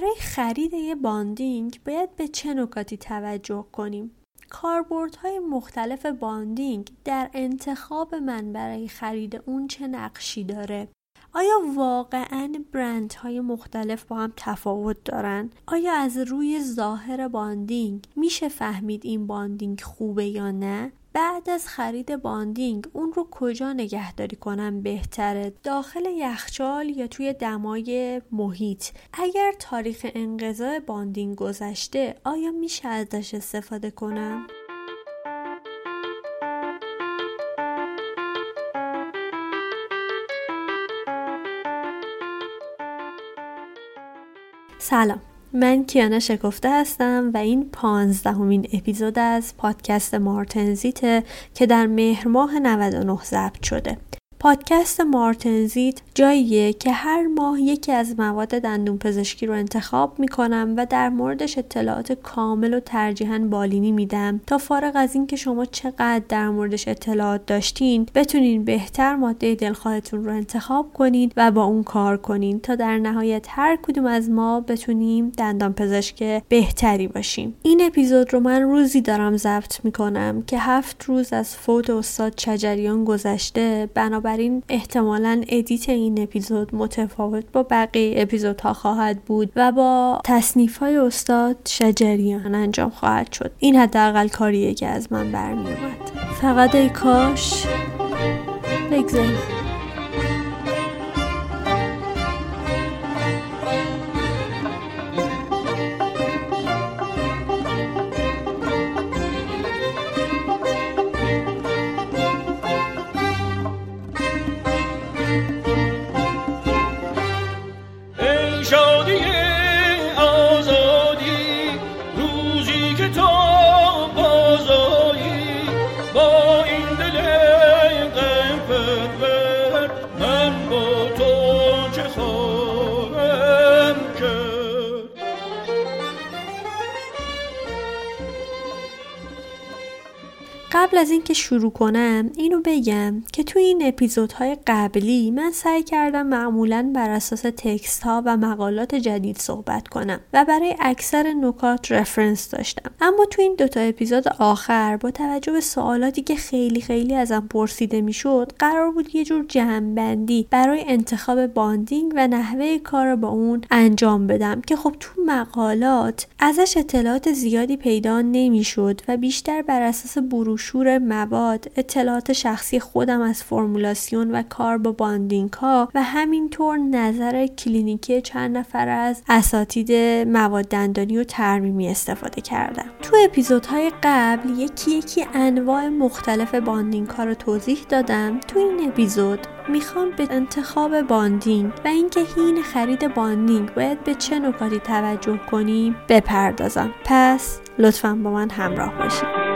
برای خرید یه bonding باید به چه نکاتی توجه کنیم کاربردهای مختلف bonding در انتخاب من برای خرید اون چه نقشی داره آیا واقعا برندهای مختلف با هم تفاوت دارن؟ آیا از روی ظاهر bonding میشه فهمید این bonding خوبه یا نه؟ بعد از خرید bonding اون رو کجا نگهداری کنم بهتره؟ داخل یخچال یا توی دمای محیط؟ اگر تاریخ انقضای باندینگ گذشته آیا میشه ازش استفاده کنم؟ سلام. من کیانا شکفته هستم و این پانزدهمین اپیزود از پادکست مارتنزیته که در مهر ماه 99 ضبط شده. پادکست مارتنزیت جاییه که هر ماه یکی از مواد دندون پزشکی رو انتخاب می‌کنم و در موردش اطلاعات کامل و ترجیحاً بالینی میدم. تا فارغ از اینکه شما چقدر در موردش اطلاعات داشتین بتونین بهتر ماده دلخواهتون رو انتخاب کنید و با اون کار کنین تا در نهایت هر کدوم از ما بتونیم دندان پزشک بهتری باشیم. این اپیزود رو من روزی دارم ضبط می‌کنم که هفت روز از فوت استاد شجریان گذشته. بنابر بنابراین احتمالا edit این اپیزود متفاوت با بقیه اپیزودها خواهد بود و با تصنیف های استاد شجریان انجام خواهد شد. این حداقل کاریه که از من برمیومد فقط ای کاش بگذاریم. قبل از اینکه شروع کنم اینو بگم که توی این اپیزودهای قبلی من سعی کردم معمولا بر اساس تکست ها و مقالات جدید صحبت کنم و برای اکثر نکات رفرنس داشتم. اما توی این دوتا اپیزود آخر با توجه به سوالاتی که خیلی خیلی ازم پرسیده می‌شد قرار بود یه جور جمعبندی برای انتخاب باندینگ و نحوه کار با اون انجام بدم که خب تو مقالات ازش اطلاعات زیادی پیدا نمی‌شد و بیشتر بر اساس بروشور مواد اطلاعات شخصی خودم از فرمولاسیون و کار با bonding ها و همینطور نظر کلینیکی چند نفر از اساتید مواد دندانی و ترمیمی استفاده کردم. تو اپیزودهای قبل یکی یکی انواع مختلف bonding ها رو توضیح دادم. تو این اپیزود می‌خوام به انتخاب bonding و اینکه حین خرید bonding باید به چه نکاتی توجه کنیم بپردازم. پس لطفا با من همراه باشید.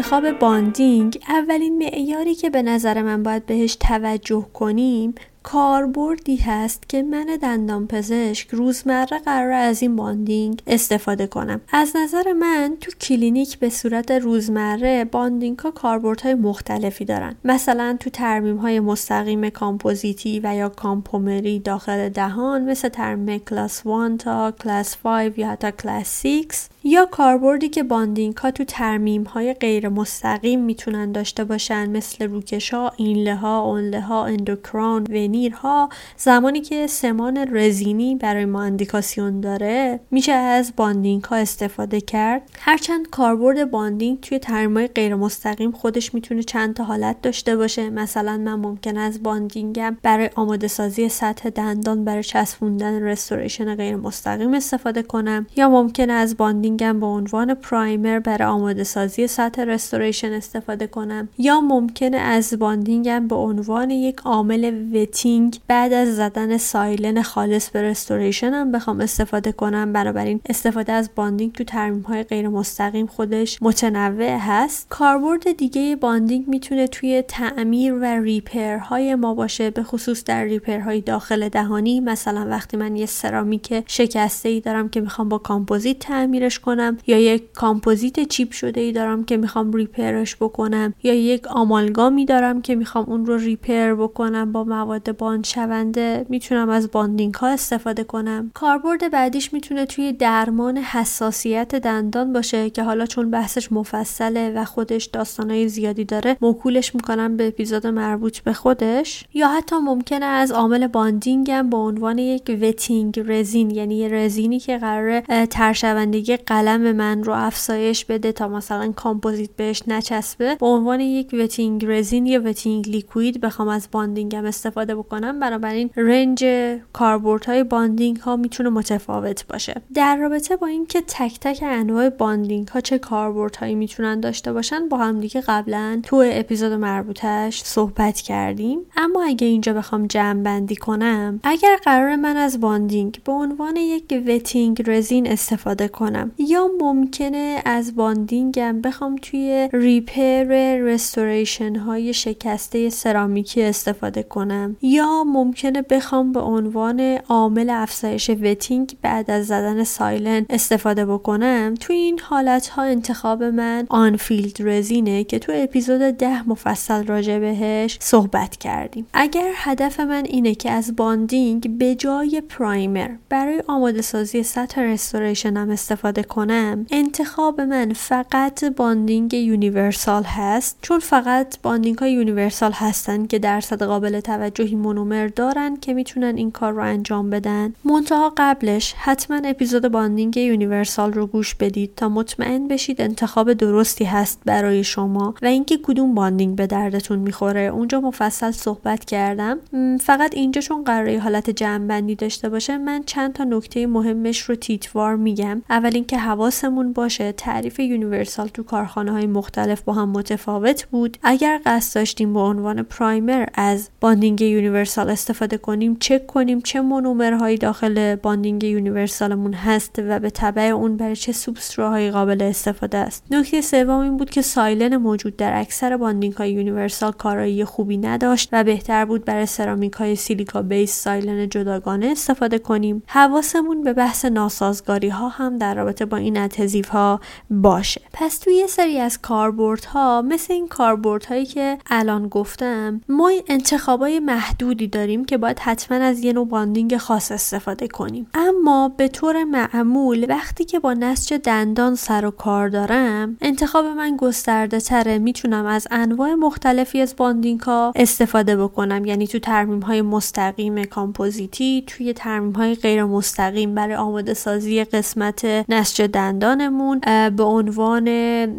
انتخاب bonding اولین معیاری که به نظر من باید بهش توجه کنیم کاربردی هست که من دندان پزشک روزمره قراره از این bonding استفاده کنم. از نظر من تو کلینیک به صورت روزمره bonding ها کاربردهای مختلفی دارن. مثلا تو ترمیم های مستقیم کامپوزیتی و یا compomer ی داخل دهان مثل ترمیم کلاس 1 تا کلاس 5 یا حتی کلاس 6 یا کاربردی که bonding ها تو ترمیم های غیر مستقیم می‌تونن داشته باشن مثل روکش ها، inlay ها، onlay ها، endocrown، veneer ها زمانی که سمان رزینی برای ما اندیکاسیون داره میشه از bonding ها استفاده کرد. هرچند کاربرد bonding توی ترمیم های غیر مستقیم خودش می‌تونه چند تا حالت داشته باشه. مثلا من ممکنه از bonding م برای آماده سازی سطح دندان برای چسبوندن restoration غیر مستقیم استفاده کنم. یا ممکنه از bonding bonding م به عنوان primer برای آماده سازی سطح restoration استفاده کنم یا ممکنه از bonding م به عنوان یک عامل wetting بعد از زدن silane خالص به هم بخوام استفاده کنم. بنابراین استفاده از bonding تو ترمیم های غیر مستقیم خودش متنوع هست. کاربرد دیگه bonding می‌تونه توی تعمیر و repair های ما باشه به خصوص در repair های داخل دهانی. مثلا وقتی من یه سرامیک شکسته ای دارم که می‌خوام با کامپوزیت تعمیرش کنم یا یک کامپوزیت chip شده ای دارم که می‌خوام repair ش بکنم یا یک آمالگامی دارم که می‌خوام اون رو repair بکنم با مواد bond شونده می‌تونم از bonding ها استفاده کنم. کاربرد بعدیش می‌تونه توی درمان حساسیت دندان باشه که حالا چون بحثش مفصله و خودش داستانهای زیادی داره موکولش می‌کنم به اپیزود مربوط به خودش. یا حتی ممکنه از عامل bonding هم به عنوان یک wetting resin یعنی یه رزینی که قراره ترشوندگی قلم من رو افزایش بده تا مثلا کامپوزیت بهش نچسبه. به عنوان یک wetting resin یا wetting liquid بخوام از bonding هم استفاده بکنم. بنابراین range کاربرد های bonding ها می‌تونه متفاوت باشه. در رابطه با اینکه تک تک انواع bonding ها چه کاربرد هایی می‌تونن داشته باشن با هم دیگه قبلا تو اپیزود مربوطش صحبت کردیم. اما اگه اینجا بخوام جمع بندی کنم اگر قراره من از bonding به عنوان یک wetting resin استفاده کنم یا ممکنه از bonding م بخوام توی repair restoration های شکسته سرامیکی استفاده کنم. یا ممکنه بخوام به عنوان عامل افزایش wetting بعد از زدن silane استفاده بکنم. توی این حالت ها انتخاب من unfilled resin ه که تو اپیزود ده مفصل راجع بهش صحبت کردیم. اگر هدف من اینه که از bonding به جای primer برای آماده سازی سطح restoration هم استفاده کنم انتخاب من فقط bonding universal هست چون فقط bonding های universal هستن که درصد قابل توجهی مونومر دارن که می‌تونن این کار رو انجام بدن. منتها قبلش حتما اپیزود bonding universal رو گوش بدید تا مطمئن بشید انتخاب درستی هست برای شما و اینکه کدوم bonding به دردتون می‌خوره. اونجا مفصل صحبت کردم. فقط اینجا چون قراره حالت جمع بندی داشته باشه من چند تا نکته مهمش رو تیتروار میگم. اول اینکه حواسمون باشه تعریف universal تو کارخانه های مختلف با هم متفاوت بود. اگر قصد داشتیم به عنوان primer از bonding universal استفاده کنیم چک کنیم چه مونومرهایی داخل bonding universal مون هست و به تبع اون برای چه سوبستراهایی قابل استفاده است. نکته سوم این بود که silane موجود در اکثر bonding های universal کارایی خوبی نداشت و بهتر بود برای سرامیک های silica base silane جداگانه استفاده کنیم. حواسمون به بحث ناسازگاری ها هم در رابطه با این adhesive ها باشه. پس توی یه سری از کاربرد ها مثل این کاربرد هایی که الان گفتم ما انتخابای محدودی داریم که باید حتما از یه نوع bonding خاص استفاده کنیم. اما به طور معمول وقتی که با نسج دندان سر و کار دارم انتخاب من گسترده تره می‌تونم از انواع مختلفی از bonding ها استفاده بکنم. یعنی تو ترمیم های مستقیم کامپوزیتی توی ترمیم های غیر مستقیم برای آماده سازی قسمت نسج دندانمون به عنوان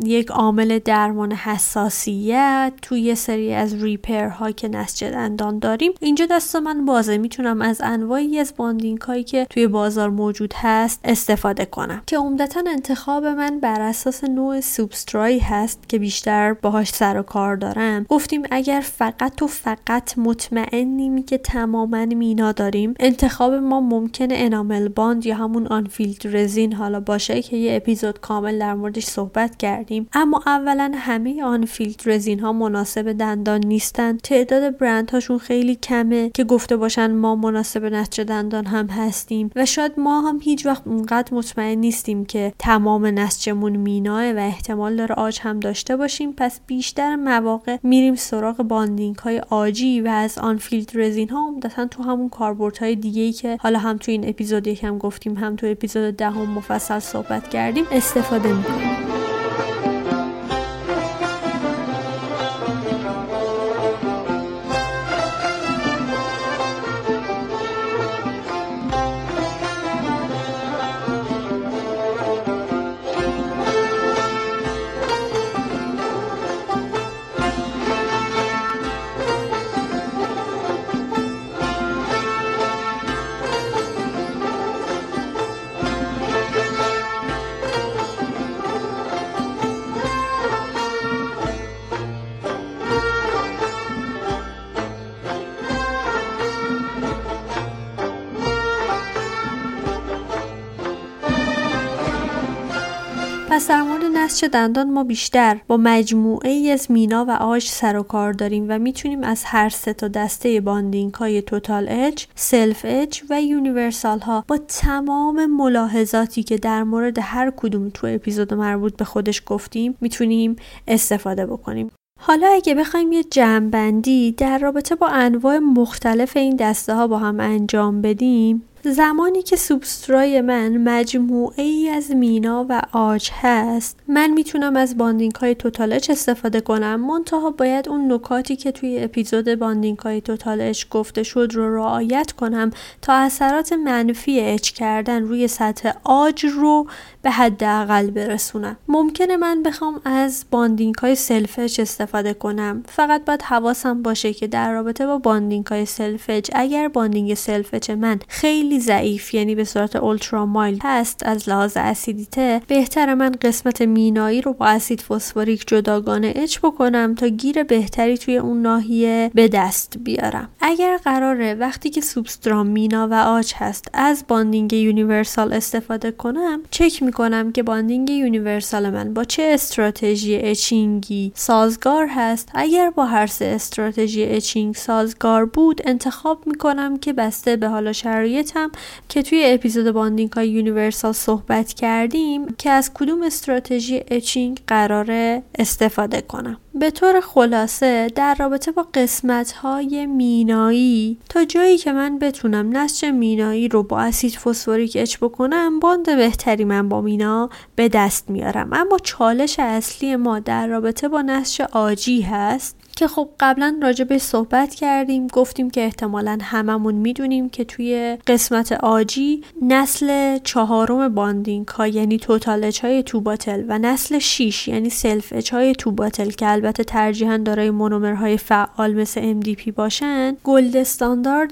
یک عامل درمان حساسیت توی سری از repair ها که نسج دندان داریم. اینجا دست من بازه. می‌تونم از انواعی از bonding هایی که توی بازار موجود هست استفاده کنم. که عمدتا انتخاب من بر اساس نوع سوبسترایی هست که بیشتر باهاش سر و کار دارم. گفتیم اگر فقط و فقط مطمئنیم که تماما مینا داریم انتخاب ما ممکنه enamel bond یا همون unfilled resin حالا باشه که یه اپیزود کامل در موردش صحبت کردیم. اما اولا همه unfilled resin ها مناسب دندان نیستن. تعداد برند هاشون خیلی کمه که گفته باشن ما مناسب نسج دندان هم هستیم. و شاید ما هم هیچ وقت اونقدر مطمئن نیستیم که تمام نسجمون مینائه و احتمال داره عاج هم داشته باشیم. پس بیشتر مواقع میریم سراغ bonding های عاجی و از unfilled resin ها عمدتا تو همون کاربرد های دیگه ای که حالا هم تو این اپیزود یکم گفتیم هم تو اپیزود دهم مفصل صحبت کردیم استفاده می‌کنیم. نسج دندان ما بیشتر. با مجموعه ای از مینا و عاج سر و کار داریم و می‌تونیم از هر سه تا دسته bonding های total etch، self etch و universal ها با تمام ملاحظاتی که در مورد هر کدوم تو اپیزود مربوط به خودش گفتیم می‌تونیم استفاده بکنیم. حالا اگه بخوایم یه جمعبندی در رابطه با انواع مختلف این دسته ها با هم انجام بدیم زمانی که سوبسترای من مجموعه ای از مینا و عاج هست من می‌تونم از bonding های total etch استفاده کنم. منتها باید اون نکاتی که توی اپیزود bonding های total etch گفته شد رو رعایت کنم تا اثرات منفی etch کردن روی سطح عاج رو به حداقل برسونم. ممکنه من بخوام از bonding های self etch استفاده کنم. فقط باید حواسم باشه که در رابطه با bonding های self etch اگر bonding self etch من خیلی ضعیف یعنی به صورت ultra mild هست از لحاظ اسیدیته بهتره من قسمت مینایی رو با اسید فسفوریک جداگانه etch بکنم تا گیر بهتری توی اون ناحیه به دست بیارم. اگر قراره وقتی که سوبسترام مینا و عاج هست از bonding universal استفاده کنم چک می‌کنم که bonding universal من با چه استراتژی etching ی سازگار هست. اگر با هر سه استراتژی etching سازگار بود انتخاب می‌کنم که بسته به حالا شرایطم که توی اپیزود bonding های universal صحبت کردیم که از کدوم استراتژی etching قراره استفاده کنم. به طور خلاصه در رابطه با قسمت های مینایی تا جایی که من بتونم نسج مینایی رو با اسید فسفوریک etch بکنم bond بهتری من با مینا به دست میارم. اما چالش اصلی ما در رابطه با نسج عاجی هست. که خب قبلا راجع بهش صحبت کردیم گفتیم که احتمالا هممون می‌دونیم که توی قسمت عاجی نسل چهارم bonding ها یعنی total etch های تو bottle و نسل 6 یعنی self etch های two bottle که البته ترجیحا دارای مونومرهای فعال مثل MDP باشن gold standard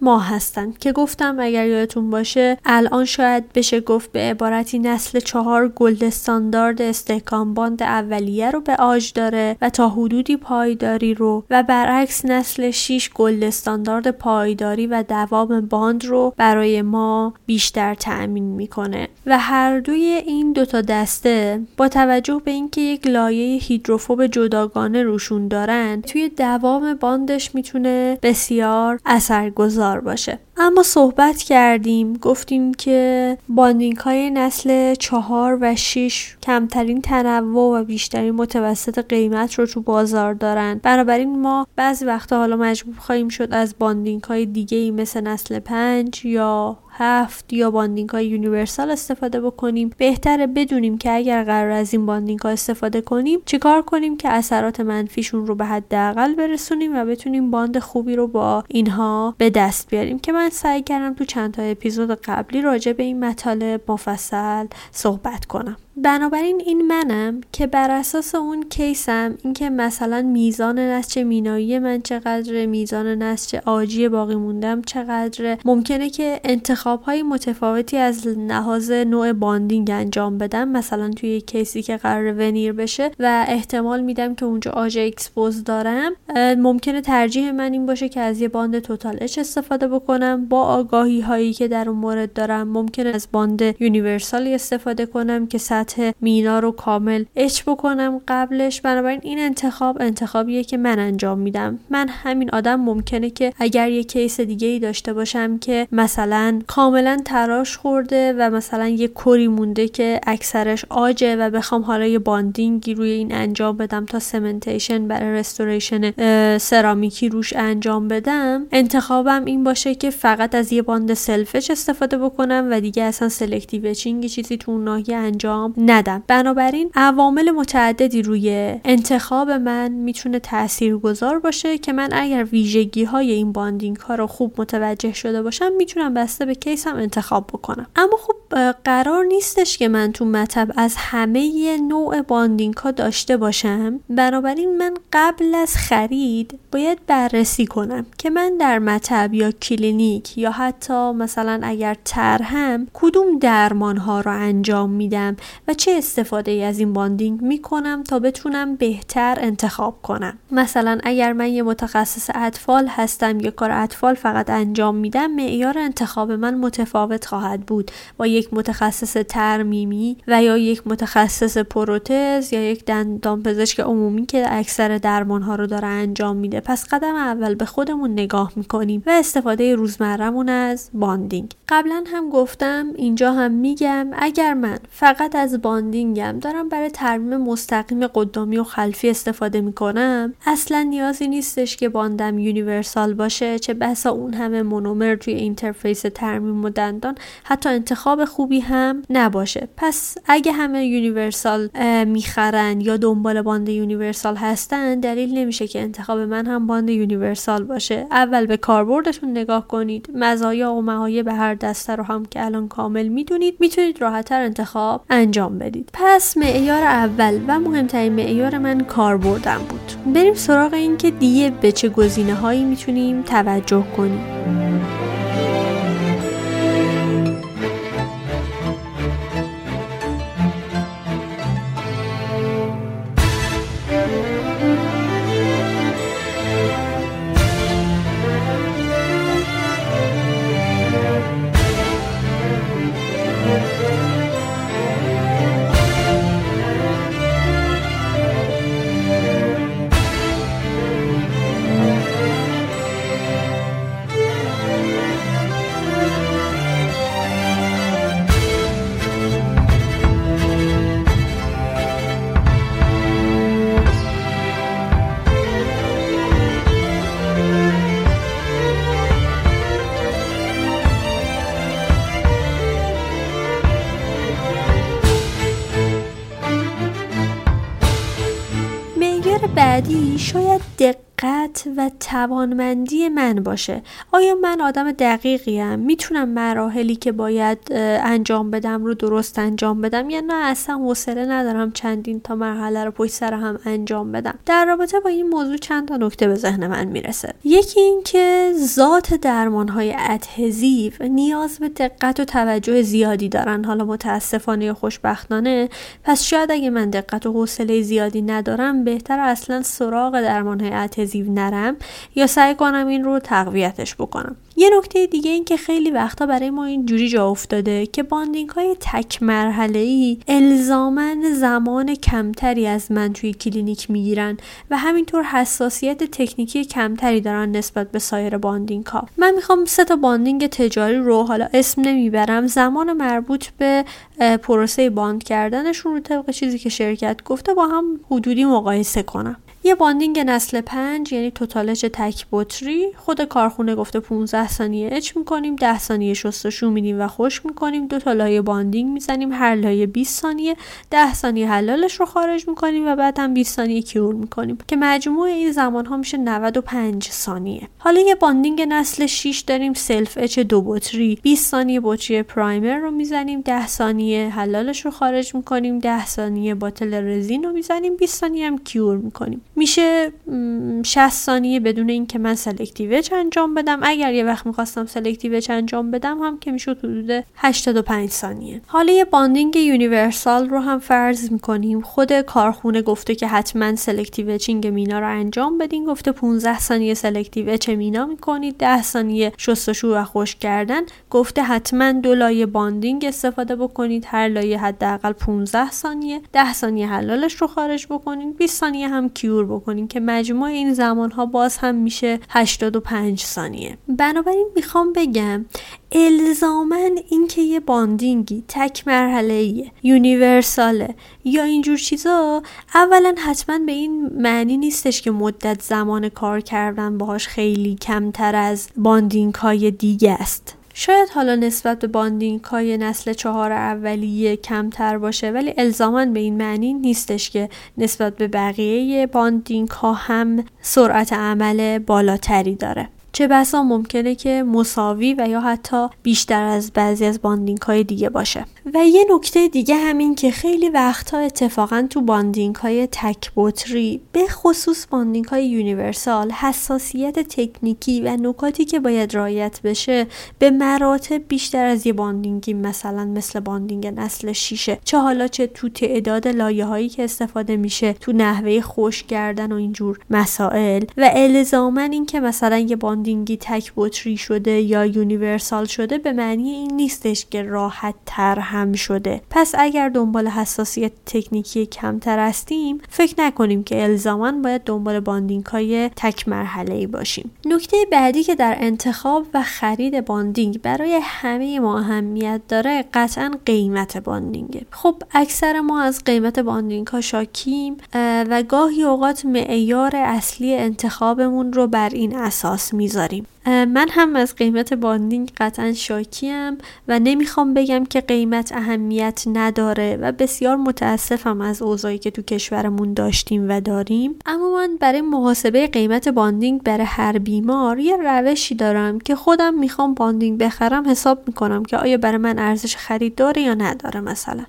ما هستن. که گفتم اگر یادتون باشه الان شاید بشه گفت به عبارتی نسل چهار gold standard استحکام bond اولیه رو به عاج داره و تا حدودی پای پایداری رو و برعکس نسل 6 gold standard پایداری و دوام bond رو برای ما بیشتر تأمین می‌کنه. و هر دوی این دوتا دسته با توجه به اینکه یک لایه هیدروفوب جداگانه روشون دارن توی دوام bond ش می‌تونه بسیار اثرگذار باشه. اما صحبت کردیم. گفتیم که bonding های نسل چهار و شش کمترین تنوع و بیشترین متوسط قیمت رو تو بازار دارن. بنابراین ما بعضی وقتا حالا مجبور خواهیم شد از bonding های دیگه ای مثل نسل پنج یا هفت یا bonding های universal استفاده بکنیم. بهتره بدونیم که اگر قراره از این bonding ها استفاده کنیم چیکار کنیم که اثرات منفیشون رو به حداقل برسونیم و بتونیم bond خوبی رو با اینها به دست بیاریم. که من سعی کردم تو چند تا اپیزود قبلی راجع به این مطالب مفصل صحبت کنم. بنابراین این منم که بر اساس اون case م اینکه مثلا میزان نسج مینایی من چقدر میزان نسج عاجی باقی مونده چقدر ممکنه که انتخاب های متفاوتی از لحاظ نوع bonding انجام بدم مثلا توی case ی که قراره veneer بشه و احتمال میدم که اونجا عاج expose دارم. ممکنه ترجیح من این باشه که از یه bond total etch استفاده بکنم. با آگاهی هایی که در اون مورد دارم ممکنه از bond universal ی استفاده کنم که مینا رو کامل etch بکنم قبلش. بنابراین این انتخاب انتخابیه که من انجام میدم. من همین آدم ممکنه که اگر یه case دیگه ای داشته باشم که مثلا کاملا تراش خورده و مثلا یه core ی مونده که اکثرش عاجه و بخوام حالا یه bonding ی روی این انجام بدم تا cementation برای restoration سرامیکی روش انجام بدم انتخابم این باشه که فقط از یه bond self etch استفاده بکنم و دیگه اصلا selective etching ی چیزی تو اون ناحیه انجام ندم. بنابراین عوامل متعددی روی انتخاب من می‌تونه تأثیر گذار باشه که من اگر ویژگی های این bonding ها رو خوب متوجه شده باشم می‌تونم بسته به case م انتخاب بکنم. اما خب قرار نیستش که من تو مطب از همه نوع bonding ها داشته باشم. بنابراین من قبل از خرید باید بررسی کنم که من در مطب یا کلینیک یا حتی مثلا اگر طرحم کدوم درمان ها رو انجام میدم و چه استفاده ای از این bonding می‌کنم تا بتونم بهتر انتخاب کنم. مثلا اگر من یه متخصص اطفال هستم یا کار اطفال فقط انجام میدم معیار انتخاب من متفاوت خواهد بود. با یک متخصص ترمیمی و یا یک متخصص پروتز یا یک دندان پزشک عمومی که اکثر درمان ها رو داره انجام میده. پس قدم اول به خودمون نگاه می‌کنیم و استفاده روزمرهمون از bonding. قبلا هم گفتم اینجا هم میگم اگر من فقط از bonding م. دارم برای ترمیم مستقیم قدامی و خلفی استفاده می‌کنم. اصلا نیازی نیستش که bond م universal باشه. چه بسا اون همه مونومر توی interface ترمیم و دندان حتی انتخاب خوبی هم نباشه. پس اگه همه universal می‌خرن یا دنبال bond universal هستن دلیل نمیشه که انتخاب من هم bond universal باشه. اول به کاربردتون نگاه کنید. مزایا و معایب هر دسته رو هم که الان کامل می‌دونید. می‌تونید راحتتر انتخاب انجام بدید. پس معیار اول و مهمترین معیار من کاربردم بود. بریم سراغ اینکه دیگه به چه گزینه هایی می‌تونیم توجه کنیم. و توانمندی من باشه. آیا من آدم دقیقیم؟ می‌تونم مراحلی که باید انجام بدم رو درست انجام بدم؟ یا نه اصلا حوصله ندارم چندین تا مرحله رو پشت سر هم انجام بدم. در رابطه با این موضوع چند تا نکته به ذهن من می‌رسه. یکی اینکه ذات درمان های ادهزیو نیاز به دقت و توجه زیادی دارن. حالا متاسفانه یا خوشبختانه. پس شاید اگه من دقت و حوصله زیادی ندارم بهتر اصلا سراغ درمان های ادهزیو نرم. یا سعی کنم این رو تقویتش بکنم. یه نکته دیگه این که خیلی وقتا برای ما اینجوری جا افتاده که bonding های تک مرحله ای الزاما زمان کمتری از من توی کلینیک می‌گیرن و همینطور حساسیت تکنیکی کمتری دارن نسبت به سایر bonding ها من می‌خوام سه تا bonding تجاری رو حالا اسم نمی‌برم زمان مربوط به پروسه bond کردنشون رو طبق چیزی که شرکت گفته با هم حدودی مقایسه کنم. یه bonding نسل 5 یعنی total etch تک بطری. خود کارخونه گفته 15 ثانیه etch می‌کنیم 10 ثانیه شستشو میدیم و خشک می‌کنیم. دو تا لایه bonding می‌زنیم هر لایه 20 ثانیه. 10 ثانیه حلالش رو خارج می‌کنیم و بعد هم 20 ثانیه cure می‌کنیم. که مجموع این زمان ها میشه 95 ثانیه. حالا یه bonding نسل 6 داریم self etch دو بطری. 20 ثانیه بطری primer رو می‌زنیم 10 ثانیه حلالش رو خارج می‌کنیم 10 ثانیه bottle رزین رو می‌زنیم 20 ثانیه هم cure می‌کنیم. میشه 60 ثانیه بدون اینکه من selective etch انجام بدم. اگر یه وقت می‌خواستم selective etch انجام بدم هم که می‌شد حدود 85 ثانیه. حالا یه bonding universal رو هم فرض می‌کنیم. خود کارخونه گفته که حتما selective etching مینا رو انجام بدین. گفته 15 ثانیه selective etch مینا می‌کنید. 10 ثانیه شستشو و خشک کردن. گفته حتما دو لایه bonding استفاده بکنید. هر لایه حداقل 15 ثانیه. 10 ثانیه حلالش رو خارج بکنید. 20 ثانیه هم cure بکنیم که مجموع این زمان ها باز هم میشه 85 ثانیه. بنابراین می‌خوام بگم الزاما اینکه یه bonding ی تک مرحله universal ه یا اینجور چیزا اولا حتما به این معنی نیستش که مدت زمان کار کردن باهاش خیلی کمتر از bonding های دیگه است. شاید حالا نسبت به bonding های نسل چهار اولیه کمتر باشه ولی الزاما به این معنی نیستش که نسبت به بقیه bonding ها هم سرعت عمل بالاتری داره. چه بسا ممکنه که مساوی و یا حتی بیشتر از بعضی از bonding های دیگه باشه. و یه نکته دیگه همین که خیلی وقتها اتفاقا تو bonding های تک بطری به خصوص bonding های universal حساسیت تکنیکی و نکاتی که باید رعایت بشه به مراتب بیشتر از یه bonding ی مثلا مثل bonding نسل شیشه. چه حالا چه تو تعداد لایه هایی که استفاده میشه تو نحوه خشک کردن و اینجور مسائل. و الزاما اینکه مثلا یه bonding ی تک بطری شده یا universal شده به معنی این نیستش که راحت تر هم شده. پس اگر دنبال حساسیت تکنیکی کمتر هستیم فکر نکنیم که الزاما باید دنبال bonding های تک مرحله ای باشیم. نکته بعدی که در انتخاب و خرید bonding برای همه ما اهمیت داره قطعا قیمت bonding ه. خب اکثر ما از قیمت bonding ها شاکیم و گاهی اوقات معیار اصلی انتخابمون رو بر این اساس می‌ذاریم. من هم از قیمت bonding قطعا شاکیم و نمی‌خوام بگم که قیمت اهمیت نداره و بسیار متاسفم از اوضاعی که تو کشورمون داشتیم و داریم. اما من برای محاسبه قیمت bonding برای هر بیمار یه روشی دارم که خودم می‌خوام bonding بخرم حساب می‌کنم که آیا برای من ارزش خرید داره یا نداره مثلا.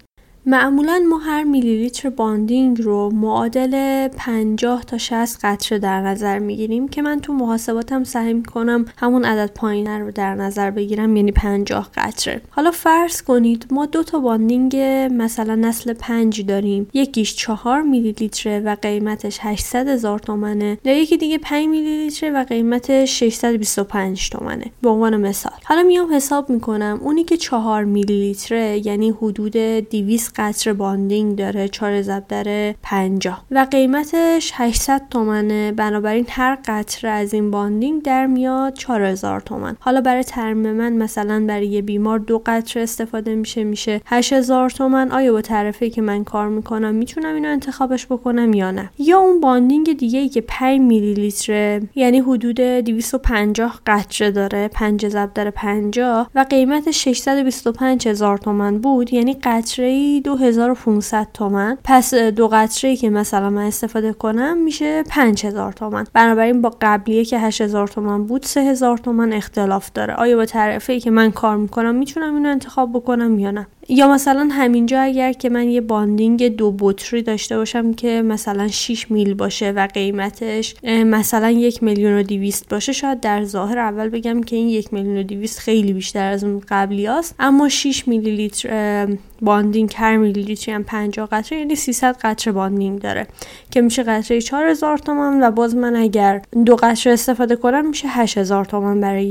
معمولا ما هر میلی لیتر bonding رو معادل 50 تا 60 قطره در نظر می‌گیریم که من تو محاسباتم سعی می‌کنم همون عدد پایین رو در نظر بگیرم یعنی 50 قطره. حالا فرض کنید ما دو تا bonding مثلا نسل 5 داریم. یکیش 4 میلی لیتره و قیمتش 800 هزار تومنه. و یکی دیگه 5 میلی لیتره و قیمتش 625 تومنه. به عنوان مثال. حالا میام حساب می‌کنم. اونی که 4 میلی لیتره یعنی حدود 200 قطره bonding داره 4 ضرب در 50 و قیمتش 800 تومنه. بنابراین هر قطره از این bonding در میاد 4000 تومن. حالا برای ترمیم من مثلا برای یه بیمار دو قطره استفاده میشه میشه 8000 تومن. آیا با تعرفه‌ای که من کار می‌کنم می‌تونم اینو انتخابش بکنم یا نه؟ یا اون bonding دیگه ای که 5 میلی لیتر یعنی حدود 250 قطره داره 5 ضرب در 50 و قیمت 625 هزار تومن بود. یعنی قطره ای 2500 تومن. پس دو قطره که مثلا من استفاده کنم میشه 5000 تومن. بنابراین با قبلیه که 8000 تومن بود 3000 تومن اختلاف داره. آیا با تعرفه‌ای که من کار می‌کنم می‌تونم اینو انتخاب بکنم یا نه؟ یا مثلا همینجا اگر که من یه bonding دو بطری داشته باشم که مثلا 6 میل باشه و قیمتش مثلا یک میلیون و دیویست باشه شاید در ظاهر اول بگم که این یک میلیون و دیویست خیلی بیشتر از اون قبلی است اما 6 میلی لیتر bonding هر میلی لیتری هم 50 قطره یعنی 300 قطره bonding داره که میشه قطره 4000 تومان و باز من اگر دو قطره استفاده کنم میشه 8000 تومان برای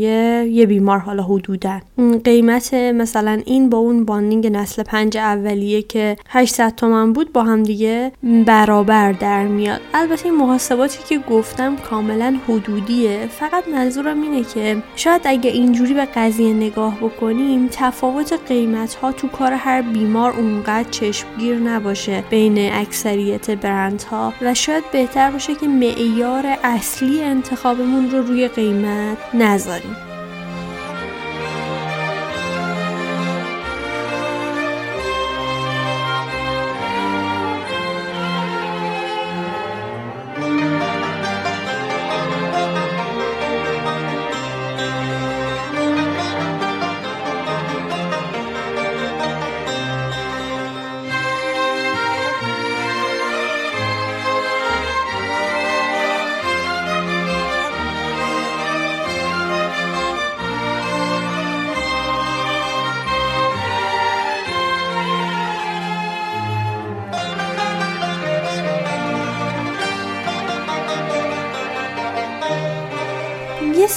یه بیمار حالا حدودا. قیمت مثلا این با اون bonding نسل پنج اولیه که 800 تومن بود با هم دیگه برابر در میاد. البته این محاسباتی که گفتم کاملا حدودیه. فقط منظورم اینه که شاید اگه اینجوری به قضیه نگاه بکنیم تفاوت قیمت ها تو کار هر بیمار اونقدر چشمگیر نباشه بین اکثریت برند ها و شاید بهتر باشه که معیار اصلی انتخابمون رو روی قیمت نذاریم.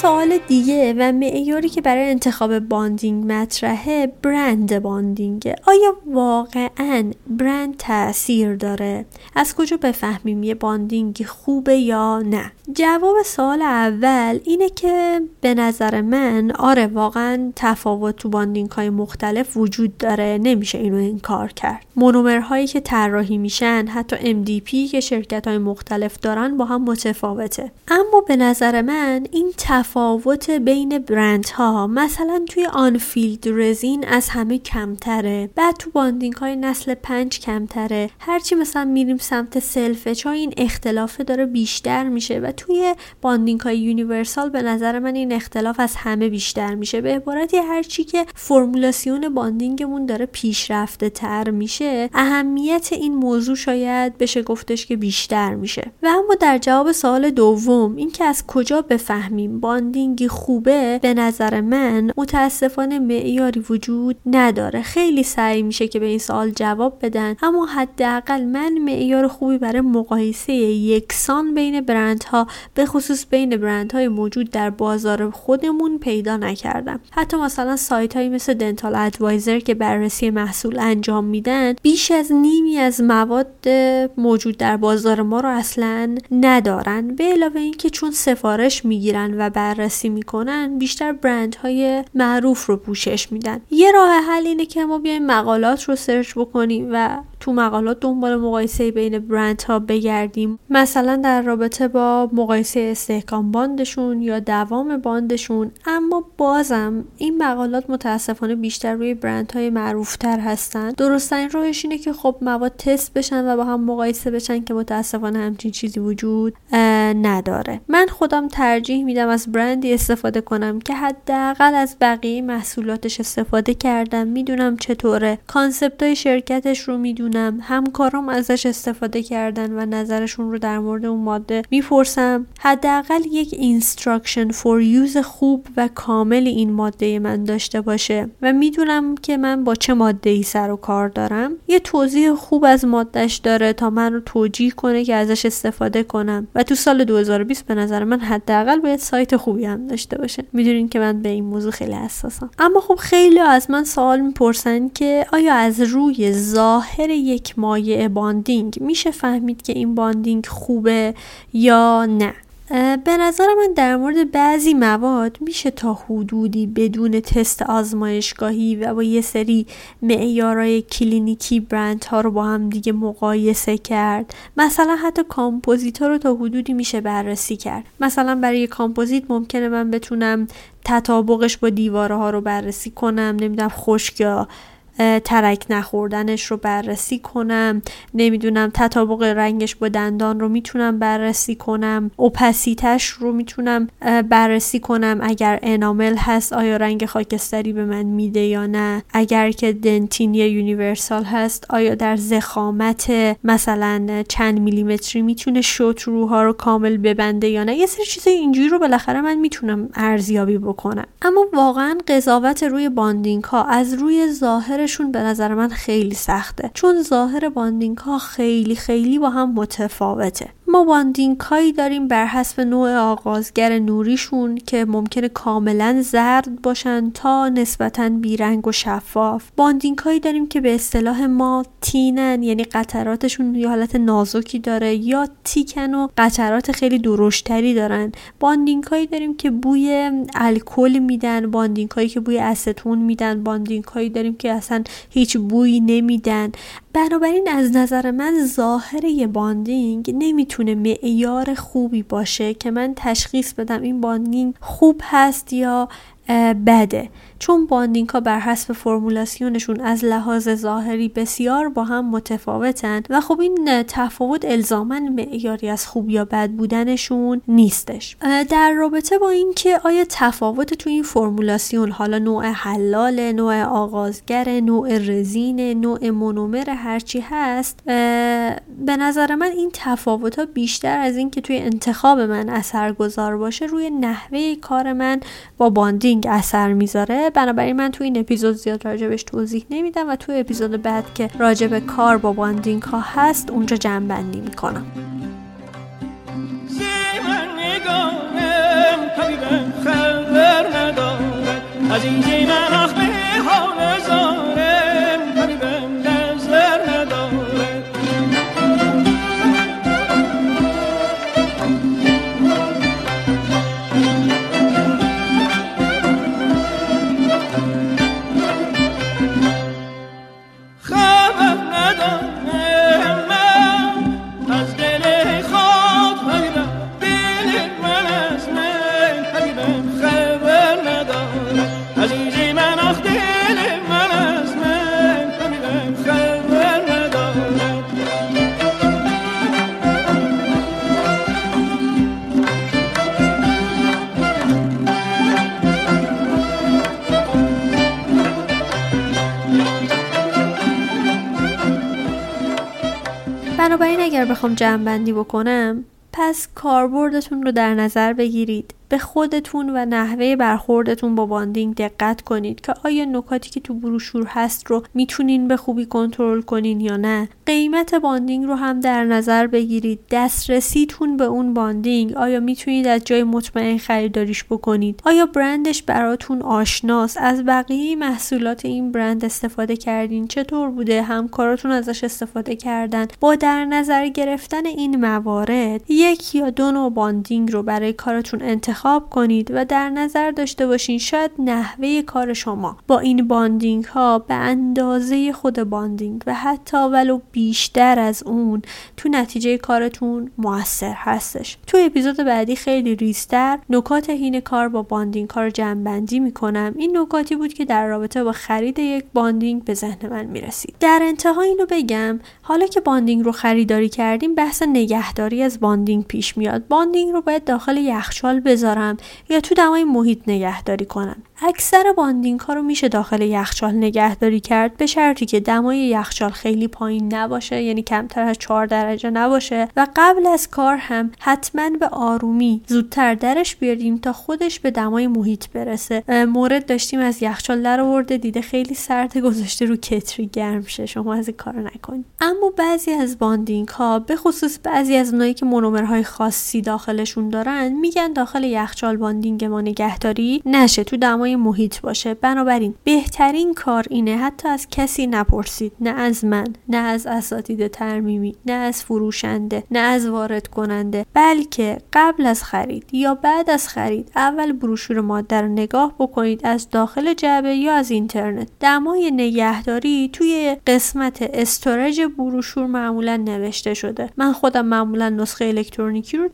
سوال دیگه و معیاری که برای انتخاب bonding مطرحه برند bonding ه آیا واقعا برند تاثیر داره؟ از کجا بفهمیم یه bonding خوبه یا نه؟ جواب سوال اول اینه که به نظر من آره واقعا تفاوت تو bonding های مختلف وجود داره نمیشه اینو انکار کرد. مونومرهایی که طراحی میشن حتی MDP که شرکت های مختلف دارن با هم متفاوته. اما به نظر من این تفاوت بین برند ها مثلا توی unfilled resin از همه کمتره. بعد تو bonding های نسل پنج کمتره. هرچی مثلا میریم سمت self-etch این اختلافه داره بیشتر میشه. و توی bonding های universal به نظر من این اختلاف از همه بیشتر میشه. به عبارتی هرچی که فرمولاسیون bonding مون داره پیشرفته تر میشه اهمیت این موضوع شاید بشه گفتش که بیشتر میشه. و اما در جواب سوال دوم اینکه از کجا بفهمیم؟ bonding ی خوبه به نظر من متاسفانه معیاری وجود نداره. خیلی سعی میشه که به این سوال جواب بدن اما حداقل من معیار خوبی برای مقایسه یکسان بین برندها به خصوص بین برندهای موجود در بازار خودمون پیدا نکردم. حتی مثلا سایت هایی مثل Dental Advisor که بررسی محصول انجام میدن بیش از نیمی از مواد موجود در بازار ما رو اصلا ندارن به علاوه اینکه چون سفارش می‌گیرن و بررسی می‌کنن بیشتر برندهای معروف رو پوشش میدن. یه راه حل اینه که ما بیایم مقالات رو search بکنیم و تو مقالات دنبال مقایسه بین برند ها بگردیم. مثلا در رابطه با مقایسه استحکام bond شون یا دوام bond شون. اما بازم این مقالات متاسفانه بیشتر روی برند های معروف تر هستن. درستترین راهش اینه که خب مواد تست بشن و با هم مقایسه بشن که متاسفانه همچین چیزی وجود نداره. من خودم ترجیح میدم از برندی استفاده کنم که حداقل از بقیه محصولاتش استفاده کردم. می‌دونم چطوره. concept های شرکتش رو می‌دونم. همکارام ازش استفاده کردن و نظرشون رو در مورد اون ماده می‌پرسم. حداقل یک instruction for use خوب و کامل این ماده من داشته باشه. و می‌دونم که من با چه ماده ای سر و کار دارم. یه توضیح خوب از مادهش داره تا من رو توجیه کنه که ازش استفاده کنم. و تو سال 2020 به نظر من حداقل باید سایت خوبی هم داشته باشه. می‌دونین که من به این موضوع خیلی حساسم. اما خب خیلی از من سوال می‌پرسن که آیا از روی ظاهر یک مایع bonding. میشه فهمید که این bonding خوبه یا نه؟ به نظر من در مورد بعضی مواد میشه تا حدودی بدون تست آزمایشگاهی و با یه سری معیارهای کلینیکی برند ها رو با هم دیگه مقایسه کرد. مثلا حتی کامپوزیت ها رو تا حدودی میشه بررسی کرد. مثلا برای کامپوزیت ممکنه من بتونم تطابقش با دیواره ها رو بررسی کنم نمی‌دونم خشک یا ترک نخوردنش رو بررسی کنم. نمی‌دونم تطابق رنگش با دندان رو می‌تونم بررسی کنم. opacity ش رو می‌تونم بررسی کنم. اگر enamel هست آیا رنگ خاکستری به من میده یا نه؟ اگر که dentin یا universal هست آیا در ضخامت مثلا چند میلیمتری می‌تونه show through ها رو کامل ببنده یا نه؟ یه سری چیزای اینجوری رو بالاخره من می‌تونم ارزیابی بکنم. اما واقعا قضاوت روی bonding ها از روی ظاهر به نظر من خیلی سخته. چون ظاهر bonding ها خیلی خیلی با هم متفاوته. ما bonding هایی داریم بر حسب نوع آغازگر نوریشون که ممکنه کاملا زرد باشن تا نسبتا بیرنگ و شفاف. bonding هایی داریم که به اصطلاح ما thin ن یعنی قطراتشون یه حالت نازکی داره یا thick ن و قطرات خیلی درشتری دارن. bonding هایی داریم که بوی الکل میدن bonding هایی که بوی استون میدن bonding هایی داریم که اصلا هیچ بویی نمیدن. بنابراین از نظر من ظاهر یه bonding نمی‌تونه معیار خوبی باشه که من تشخیص بدم این bonding خوب هست یا بده. چون bonding ها بر حسب فرمولاسیونشون از لحاظ ظاهری بسیار با هم متفاوتن و خب این تفاوت الزاما معیاری از خوب یا بد بودنشون نیستش. در رابطه با اینکه آیا تفاوت تو این فرمولاسیون حالا نوع حلال نوع آغازگر نوع رزین نوع مونومر هرچی هست به نظر من این تفاوت ها بیشتر از اینکه توی انتخاب من اثرگذار باشه روی نحوه کار من با bonding اثر می‌ذاره. بنابراین من تو این اپیزود زیاد راجبش توضیح نمیدم و تو اپیزود بعد که راجب کار با bonding ها هست اونجا جمع بندی می‌کنم از این جمع بکنم پس کاربردتون رو در نظر بگیرید. به خودتون و نحوه برخوردتون با bonding دقت کنید که آیا نکاتی که تو بروشور هست رو می‌تونین به خوبی کنترل کنین یا نه. قیمت bonding رو هم در نظر بگیرید. دسترسیتون به اون bonding. آیا می‌تونید از جای مطمئن خریداریش بکنید؟ آیا برندش براتون آشناست؟ از بقیه محصولات این برند استفاده کردین؟ چطور بوده؟ همکاراتون ازش استفاده کردن؟ با در نظر گرفتن این موارد یک یا دو نوع bonding رو برای کارتون انتخاب انتخاب کنید و در نظر داشته باشین شاید نحوه کار شما با این bonding ها به اندازه خود bonding و حتی ولو بیشتر از اون تو نتیجه کارتون موثر هستش. تو اپیزود بعدی خیلی ریزتر نکات حین کار با bonding رو جمع‌بندی می‌کنم. این نکاتی بود که در رابطه با خرید یک bonding به ذهن من می‌رسید. در انتها اینو بگم حالا که bonding رو خریداری کردیم بحث نگهداری از bonding پیش میاد. bonding رو باید داخل یخچال بذاریم. یا تو دمای محیط نگهداری کنم اکثر bonding ها رو میشه داخل یخچال نگهداری کرد به شرطی که دمای یخچال خیلی پایین نباشه یعنی کمتر از 4 درجه نباشه. و قبل از کار هم حتما به آرومی زودتر درش بیاریم تا خودش به دمای محیط برسه. مورد داشتیم از یخچال در آورده دیده خیلی سرد گذاشته رو کتری گرم شه. شما از این کار نکنید. اما بعضی از bonding ها به خصوص بعضی از اونایی که مونومرهای خاصی داخلشون دارن میگن داخل یخچال bonding ما نگهداری نشه. تو دمای محیط باشه. بنابراین بهترین کار اینه حتی از کسی نپرسید. نه از من نه از اساتید ترمیمی نه از فروشنده نه از وارد کننده بلکه قبل از خرید یا بعد از خرید اول بروشور ماده رو نگاه بکنید از داخل جعبه یا از اینترنت. دمای نگهداری توی قسمت storage بروشور معمولا نوشته شده. من خودم معمولا نسخه الکترونیکی رو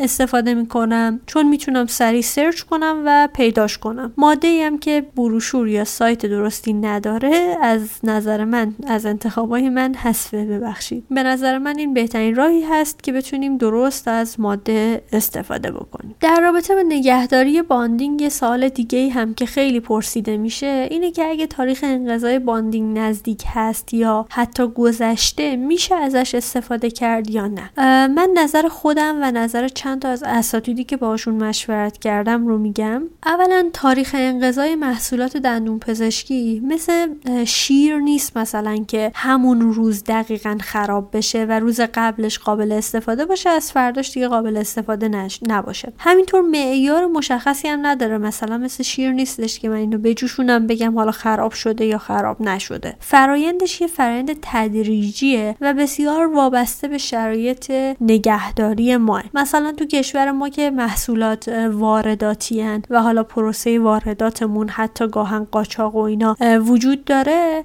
استفاده می‌کنم چون می‌تونم سریع search کنم و پیداش کنم. ماده هم که بروشور یا سایت درستی نداره از نظر من از انتخابای من حذفه ببخشید. به نظر من این بهترین راهی هست که بتونیم درست از ماده استفاده بکنیم. در رابطه با نگهداری bonding یه سوال دیگه هم که خیلی پرسیده میشه اینه که اگه تاریخ انقضای bonding نزدیک هست یا حتی گذشته میشه ازش استفاده کرد یا نه؟ من نظر خودم و نظر چند تا از اساتیدی که باشون مشورت کردم رو میگم. اولا تاریخ انقضای محصولات دندون پزشکی مثل شیر نیست مثلا که همون روز دقیقا خراب بشه و روز قبلش قابل استفاده باشه از فرداش دیگه قابل استفاده نش... نباشه. همینطور معیار مشخصی هم نداره. مثلا مثل شیر نیستش که من اینو بجوشونم بگم حالا خراب شده یا خراب نشده. فرایندش یه فرایند تدریجیه و بسیار وابسته به شرایط نگهداری ما مثلا تو کشور ما که محصولات وارداتی و حالا پروسه وارداتمون حتی گاهن قاچاق و اینا وجود داره.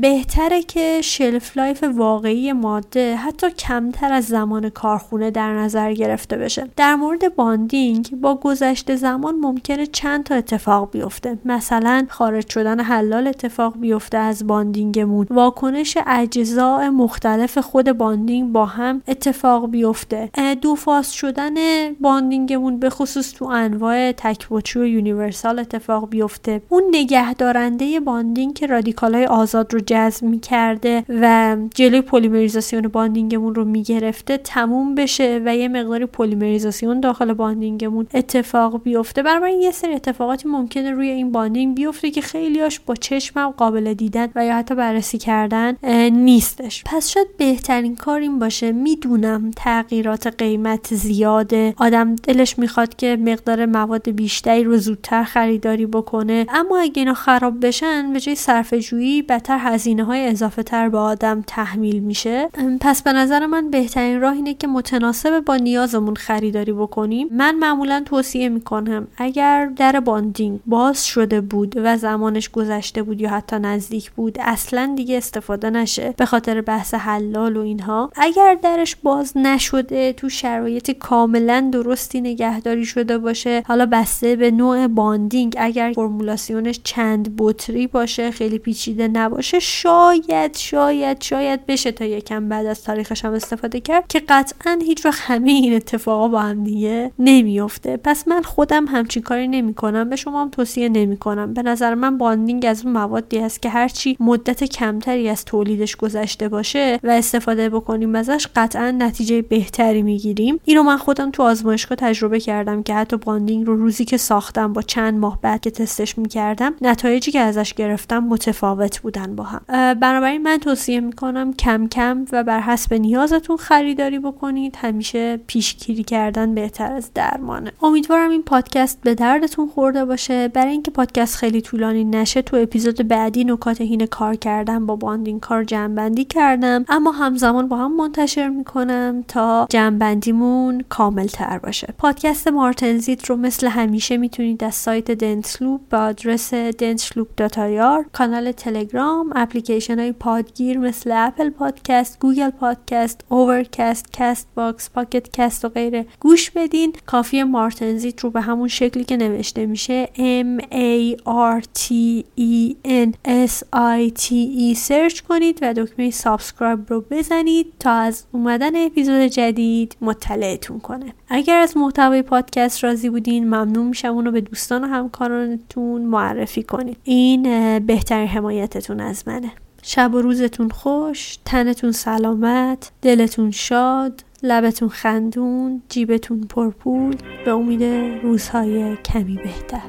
بهتره که shelf life واقعی ماده حتی کمتر از زمان کارخونه در نظر گرفته بشه. در مورد bonding با گذشته زمان ممکنه چند تا اتفاق بیفته. مثلا خارج شدن حلال اتفاق بیفته از bonding مون. واکنش اجزاء مختلف خود bonding با هم اتفاق بیفته. دو فاز شدن bonding مون به خصوص تو انواع تک‌بطری و universal اتفاق بیفته. اون نگهدارنده bonding که رادیکال های آزاد رو جذب می‌کرده و جلوی پلیمریزاسیون bonding مون رو می‌گرفته تموم بشه و یه مقداری پلیمریزاسیون داخل bonding مون اتفاق بیفته. برای یه سری اتفاقاتی ممکنه روی این bonding بیفته که خیلیاش با چشمم قابل دیدن و یا حتی بررسی کردن نیستش. پس شاید بهترین کار این باشه. می‌دونم تغییرات قیمت زیاده. آدم دلش می‌خواد که مقدار مواد بیشتری رو زودتر خریداری بکنه. اما اگه اینا خراب بشن به جای صرف جویی بدتر هزینه های اضافه تر به آدم تحمیل میشه. پس به نظر من بهترین راه اینه که متناسب با نیازمون خریداری بکنیم. من معمولا توصیه می‌کنم اگر در bonding باز شده بود و زمانش گذشته بود یا حتی نزدیک بود اصلا دیگه استفاده نشه به خاطر بحث حلال و اینها. اگر درش باز نشده تو شرایط کاملا درستی نگهداری شده باشه حالا بسته به نوع bonding اگر فرمولاسیونش چند بطری باشه خیلی پیچیده نباشه شاید شاید شاید بشه تا یکم بعد از تاریخش هم استفاده کرد که قطعا هیچ وقت همه این اتفاقا با هم دیگه نمیافته. پس من خودم همچین کاری نمی‌کنم. به شما هم توصیه نمی‌کنم. به نظر من bonding از اون موادی است که هرچی مدت کمتری از تولیدش گذشته باشه و استفاده بکنیم ازش قطعا نتیجه بهتری می‌گیریم. اینو من خودم تو آزمایشگاه تجربه کردم که حتی bonding رو روزی که ساختم با چند ماه بعد که تستش می‌کردم نتایجی که ازش گرفتم متفاوت بودن با هم. بنابراین من توصیه می‌کنم کم کم و بر حسب نیازتون خریداری بکنید. همیشه پیشگیری کردن بهتر از درمانه. امیدوارم این پادکست به دردتون خورده باشه. برای اینکه پادکست خیلی طولانی نشه تو اپیزود بعدی نکات حین کار کردن با bonding رو جمعبندی کردم. اما همزمان با هم منتشر می‌کنم تا جمعبندیمون کامل تر باشه. پادکست مارتنزیت رو مثل همیشه می‌تونید از سایت Densloop با آدرس densloop.ir کانال تلگرام اپلیکیشن های پادگیر مثل Apple Podcast Google Podcast Overcast Castbox Pocket Cast و غیره. گوش بدین. کافیه مارتنزیت رو به همون شکلی که نوشته میشه. M A R T E N S I T E. search کنید و دکمه subscribe رو بزنید تا از اومدن اپیزود جدید مطلعتون کنه. اگر از محتوای پادکست راضی بودین ممنون میشم. اونو به دوستان و همکارانتون معرفی کنید. این بهترین حمایتتون از منه. شب و روزتون خوش تنتون سلامت دلتون شاد لبتون خندون جیبتون پرپول. به امید روزهای کمی بهتر.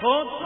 خود